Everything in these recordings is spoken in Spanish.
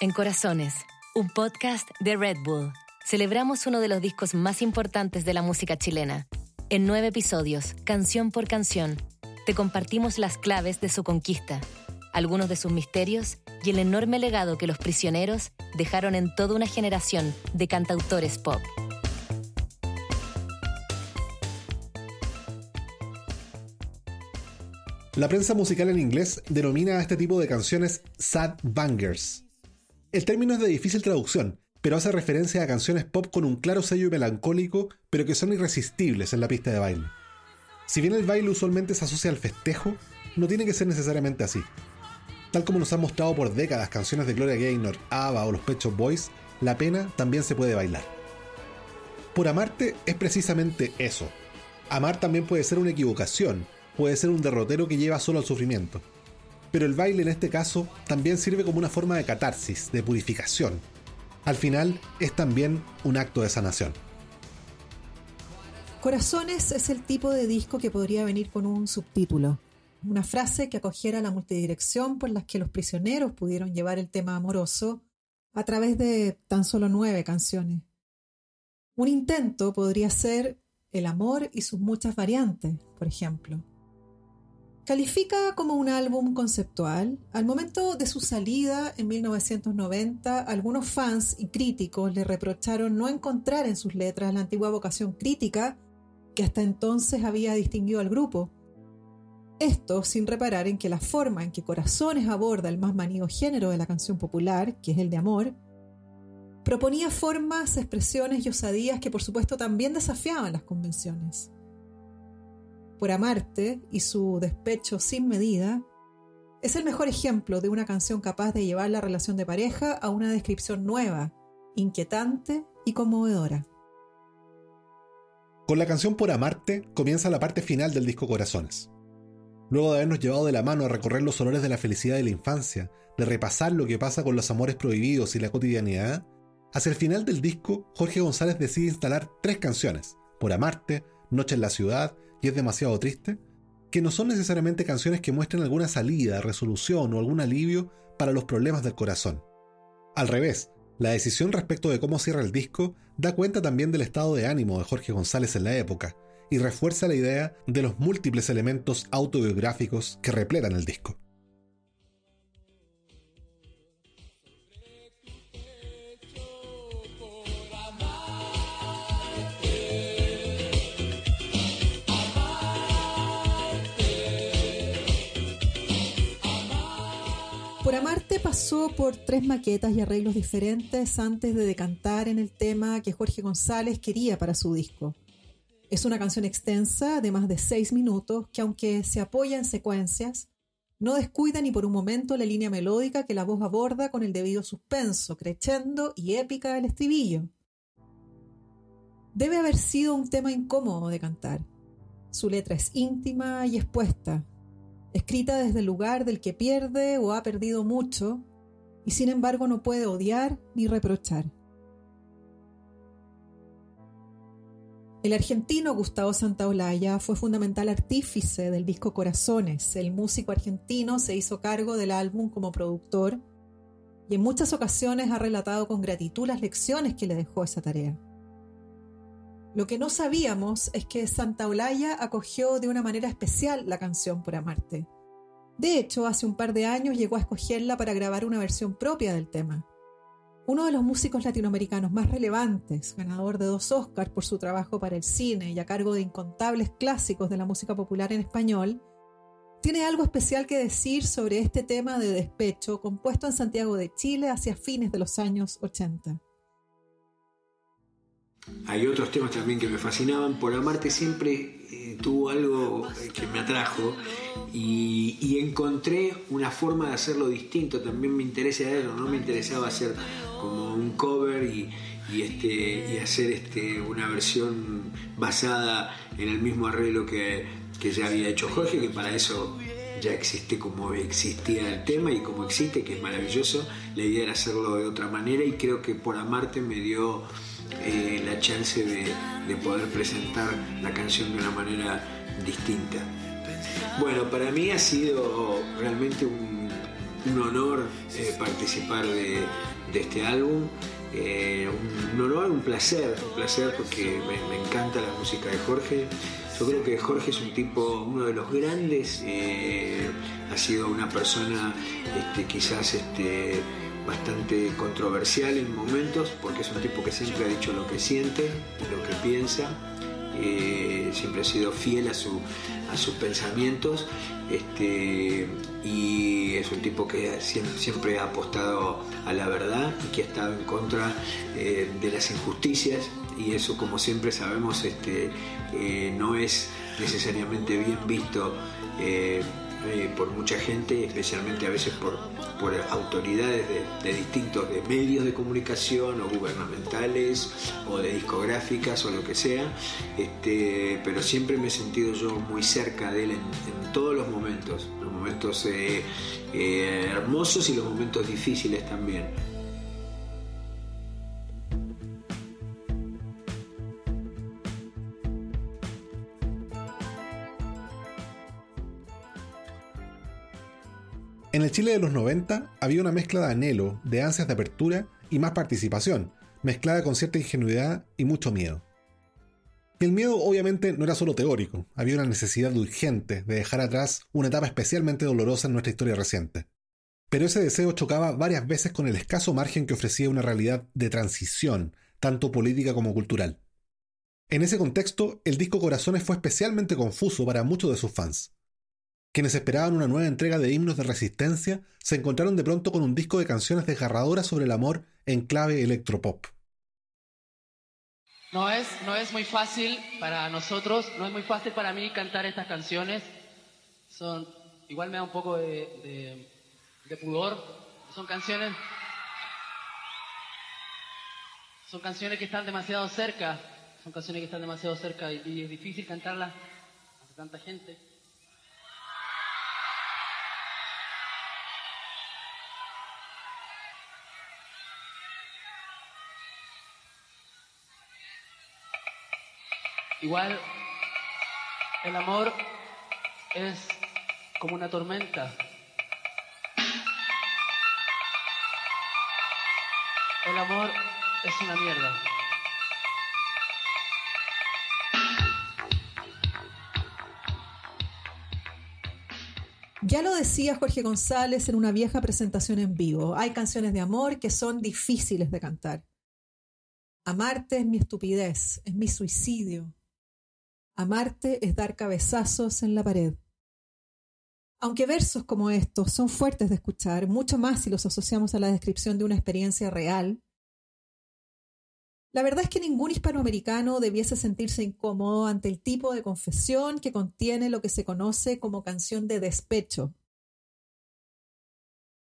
En Corazones, un podcast de Red Bull, celebramos uno de los discos más importantes de la música chilena. En nueve episodios, canción por canción, te compartimos las claves de su conquista, algunos de sus misterios y el enorme legado que los prisioneros dejaron en toda una generación de cantautores pop. La prensa musical en inglés denomina a este tipo de canciones sad bangers. El término es de difícil traducción, pero hace referencia a canciones pop con un claro sello melancólico, pero que son irresistibles en la pista de baile. Si bien el baile usualmente se asocia al festejo, no tiene que ser necesariamente así. Tal como nos han mostrado por décadas canciones de Gloria Gaynor, ABBA o los Pet Shop Boys, la pena también se puede bailar. Por amarte es precisamente eso. Amar también puede ser una equivocación, puede ser un derrotero que lleva solo al sufrimiento. Pero el baile en este caso también sirve como una forma de catarsis, de purificación. Al final es también un acto de sanación. Corazones es el tipo de disco que podría venir con un subtítulo, una frase que acogiera la multidirección por la que los prisioneros pudieron llevar el tema amoroso a través de tan solo nueve canciones. Un intento podría ser el amor y sus muchas variantes, por ejemplo. Califica como un álbum conceptual. Al momento de su salida en 1990, algunos fans y críticos le reprocharon no encontrar en sus letras la antigua vocación crítica que hasta entonces había distinguido al grupo. Esto sin reparar en que la forma en que Corazones aborda el más manido género de la canción popular, que es el de amor, proponía formas, expresiones y osadías que por supuesto también desafiaban las convenciones por amarte y su despecho sin medida, es el mejor ejemplo de una canción capaz de llevar la relación de pareja a una descripción nueva, inquietante y conmovedora. Con la canción Por Amarte comienza la parte final del disco Corazones. Luego de habernos llevado de la mano a recorrer los olores de la felicidad de la infancia, de repasar lo que pasa con los amores prohibidos y la cotidianidad, hacia el final del disco, Jorge González decide instalar tres canciones, Por Amarte, Noche en la Ciudad y es demasiado triste, que no son necesariamente canciones que muestren alguna salida, resolución o algún alivio para los problemas del corazón. Al revés, la decisión respecto de cómo cierra el disco da cuenta también del estado de ánimo de Jorge González en la época y refuerza la idea de los múltiples elementos autobiográficos que repletan el disco. Pasó por tres maquetas y arreglos diferentes antes de decantar en el tema que Jorge González quería para su disco. Es una canción extensa de más de seis minutos que aunque se apoya en secuencias, no descuida ni por un momento la línea melódica que la voz aborda con el debido suspenso, crescendo y épica del estribillo. Debe haber sido un tema incómodo de cantar. Su letra es íntima y expuesta, escrita desde el lugar del que pierde o ha perdido mucho, y sin embargo no puede odiar ni reprochar. El argentino Gustavo Santaolalla fue fundamental artífice del disco Corazones. El músico argentino se hizo cargo del álbum como productor y en muchas ocasiones ha relatado con gratitud las lecciones que le dejó esa tarea. Lo que no sabíamos es que Santa Olaya acogió de una manera especial la canción por amarte. De hecho, hace un par de años llegó a escogerla para grabar una versión propia del tema. Uno de los músicos latinoamericanos más relevantes, ganador de dos Oscars por su trabajo para el cine y a cargo de incontables clásicos de la música popular en español, tiene algo especial que decir sobre este tema de despecho compuesto en Santiago de Chile hacia fines de los años 80. Hay otros temas también que me fascinaban. Por amarte siempre eh, tuvo algo eh, que me atrajo y, encontré una forma de hacerlo distinto. También me interesa eso, no me interesaba hacer como un cover y, este, y hacer este, una versión basada en el mismo arreglo que, que ya había hecho Jorge, que para eso ya existe como existía el tema y como existe, que es maravilloso. La idea era hacerlo de otra manera y creo que por amarte me dio eh, la chance de, poder presentar la canción de una manera distinta. Bueno, para mí ha sido realmente un, un honor eh, participar de, este álbum. Eh, un, honor, un placer, un placer porque me, encanta la música de Jorge. Yo creo que Jorge es un tipo, uno de los grandes, eh, ha sido una persona este, quizás este, bastante controversial en momentos, porque es un tipo que siempre ha dicho lo que siente, lo que piensa, siempre ha sido fiel a, su, a sus pensamientos este, y es un tipo que siempre, ha apostado a la verdad y que ha estado en contra eh, de las injusticias y eso como siempre sabemos este, eh, no es necesariamente bien visto eh, por mucha gente, especialmente a veces por, autoridades de, distintos de medios de comunicación o gubernamentales o de discográficas o lo que sea, este, pero siempre me he sentido yo muy cerca de él en, todos los momentos, los momentos eh, eh, hermosos y los momentos difíciles también. En el Chile de los 90 había una mezcla de anhelo, de ansias de apertura y más participación, mezclada con cierta ingenuidad y mucho miedo. Y el miedo obviamente no era solo teórico, había una necesidad urgente de dejar atrás una etapa especialmente dolorosa en nuestra historia reciente. Pero ese deseo chocaba varias veces con el escaso margen que ofrecía una realidad de transición, tanto política como cultural. En ese contexto, el disco Corazones fue especialmente confuso para muchos de sus fans. Quienes esperaban una nueva entrega de himnos de resistencia se encontraron de pronto con un disco de canciones desgarradoras sobre el amor en clave electropop. No es, no es muy fácil para nosotros, no es muy fácil para mí cantar estas canciones. Son, igual me da un poco de, pudor. Son canciones, son canciones que están demasiado cerca, son canciones que están demasiado cerca y, y es difícil cantarlas ante tanta gente. Igual, el amor es como una tormenta. El amor es una mierda. Ya lo decía Jorge González en una vieja presentación en vivo. Hay canciones de amor que son difíciles de cantar. Amarte es mi estupidez, es mi suicidio, Amarte es dar cabezazos en la pared. Aunque versos como estos son fuertes de escuchar, mucho más si los asociamos a la descripción de una experiencia real, la verdad es que ningún hispanoamericano debiese sentirse incómodo ante el tipo de confesión que contiene lo que se conoce como canción de despecho.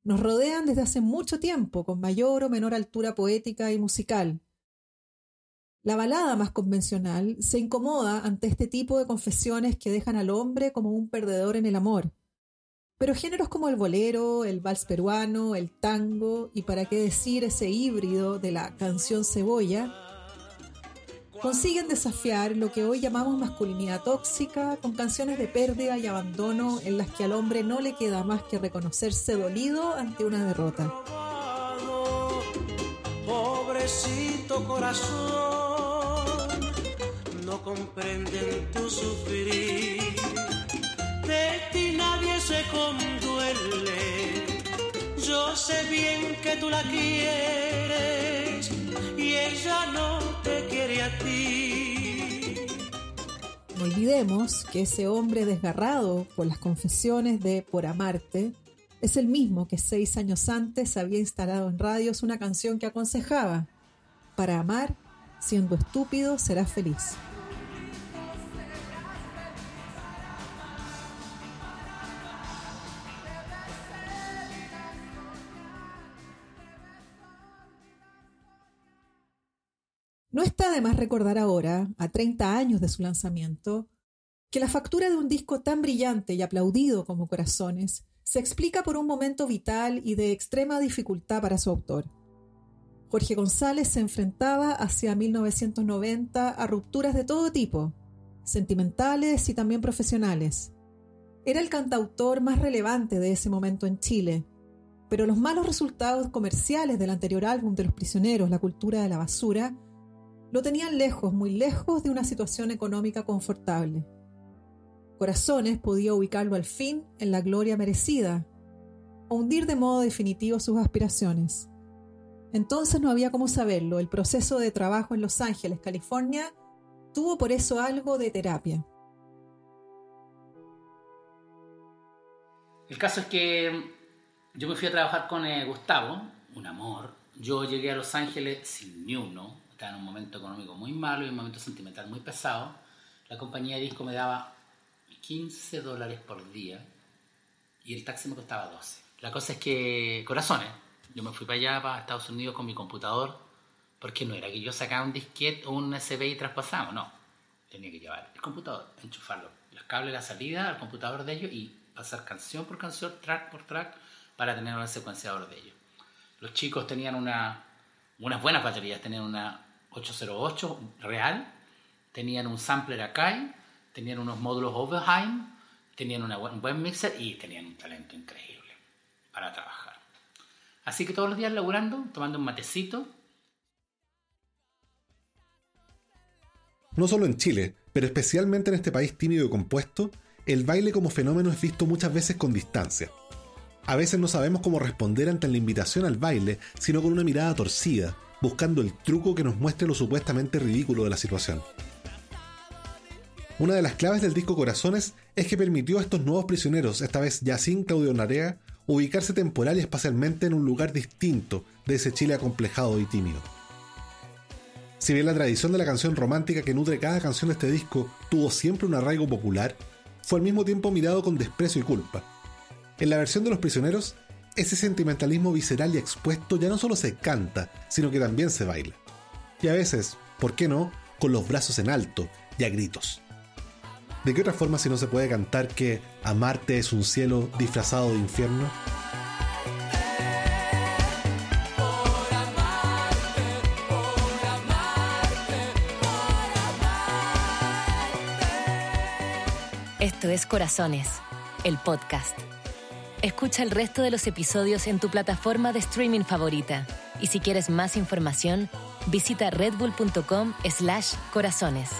Nos rodean desde hace mucho tiempo, con mayor o menor altura poética y musical. La balada más convencional se incomoda ante este tipo de confesiones que dejan al hombre como un perdedor en el amor. Pero géneros como el bolero, el vals peruano, el tango y para qué decir ese híbrido de la canción cebolla, consiguen desafiar lo que hoy llamamos masculinidad tóxica con canciones de pérdida y abandono en las que al hombre no le queda más que reconocerse dolido ante una derrota. Pobrecito corazón comprenden tu sufrir. De ti nadie se conduele. Yo sé bien que tú la quieres y ella no te quiere a ti. No olvidemos que ese hombre desgarrado por las confesiones de Por Amarte es el mismo que seis años antes había instalado en radios una canción que aconsejaba, para amar, siendo estúpido, serás feliz. Está de más recordar ahora, a 30 años de su lanzamiento, que la factura de un disco tan brillante y aplaudido como Corazones se explica por un momento vital y de extrema dificultad para su autor. Jorge González se enfrentaba hacia 1990 a rupturas de todo tipo, sentimentales y también profesionales. Era el cantautor más relevante de ese momento en Chile, Pero los malos resultados comerciales del anterior álbum de Los Prisioneros, La Cultura de la Basura, lo tenían lejos, muy lejos de una situación económica confortable. Corazones podía ubicarlo al fin en la gloria merecida, o hundir de modo definitivo sus aspiraciones. Entonces no había cómo saberlo. El proceso de trabajo en Los Ángeles, California, tuvo por eso algo de terapia. El caso es que yo me fui a trabajar con eh, Gustavo, un amor. Yo llegué a Los Ángeles sin ni uno. Estaba en un momento económico muy malo y un momento sentimental muy pesado. La compañía de disco me daba 15 dólares por día y el taxi me costaba 12. La cosa es que, corazones, yo me fui para allá, para Estados Unidos con mi computador, porque no era que yo sacaba un disquete o un USB y traspasamos, no. Tenía que llevar el computador, enchufarlo, los cables la salida al computador de ellos y pasar canción por canción, track por track, para tener un secuenciador de ellos. Los chicos tenían una, unas buenas baterías, tenían una 808 real, tenían un sampler Akai, tenían unos módulos Overheim, tenían un buen mixer y tenían un talento increíble para trabajar. Así que todos los días laburando, tomando un matecito. No solo en Chile, pero especialmente en este país tímido y compuesto, el baile como fenómeno es visto muchas veces con distancia. A veces no sabemos cómo responder ante la invitación al baile, sino con una mirada torcida, buscando el truco que nos muestre lo supuestamente ridículo de la situación. Una de las claves del disco Corazones es que permitió a estos nuevos prisioneros, esta vez ya sin Claudio Narea, ubicarse temporal y espacialmente en un lugar distinto de ese Chile acomplejado y tímido. Si bien la tradición de la canción romántica que nutre cada canción de este disco tuvo siempre un arraigo popular, fue al mismo tiempo mirado con desprecio y culpa. En la versión de Los Prisioneros, ese sentimentalismo visceral y expuesto ya no solo se canta, sino que también se baila. Y a veces, ¿por qué no?, con los brazos en alto y a gritos. ¿De qué otra forma si no se puede cantar que amarte es un cielo disfrazado de infierno? Esto es Corazones, el podcast. Escucha el resto de los episodios en tu plataforma de streaming favorita. Y si quieres más información, visita redbull.com slash corazones.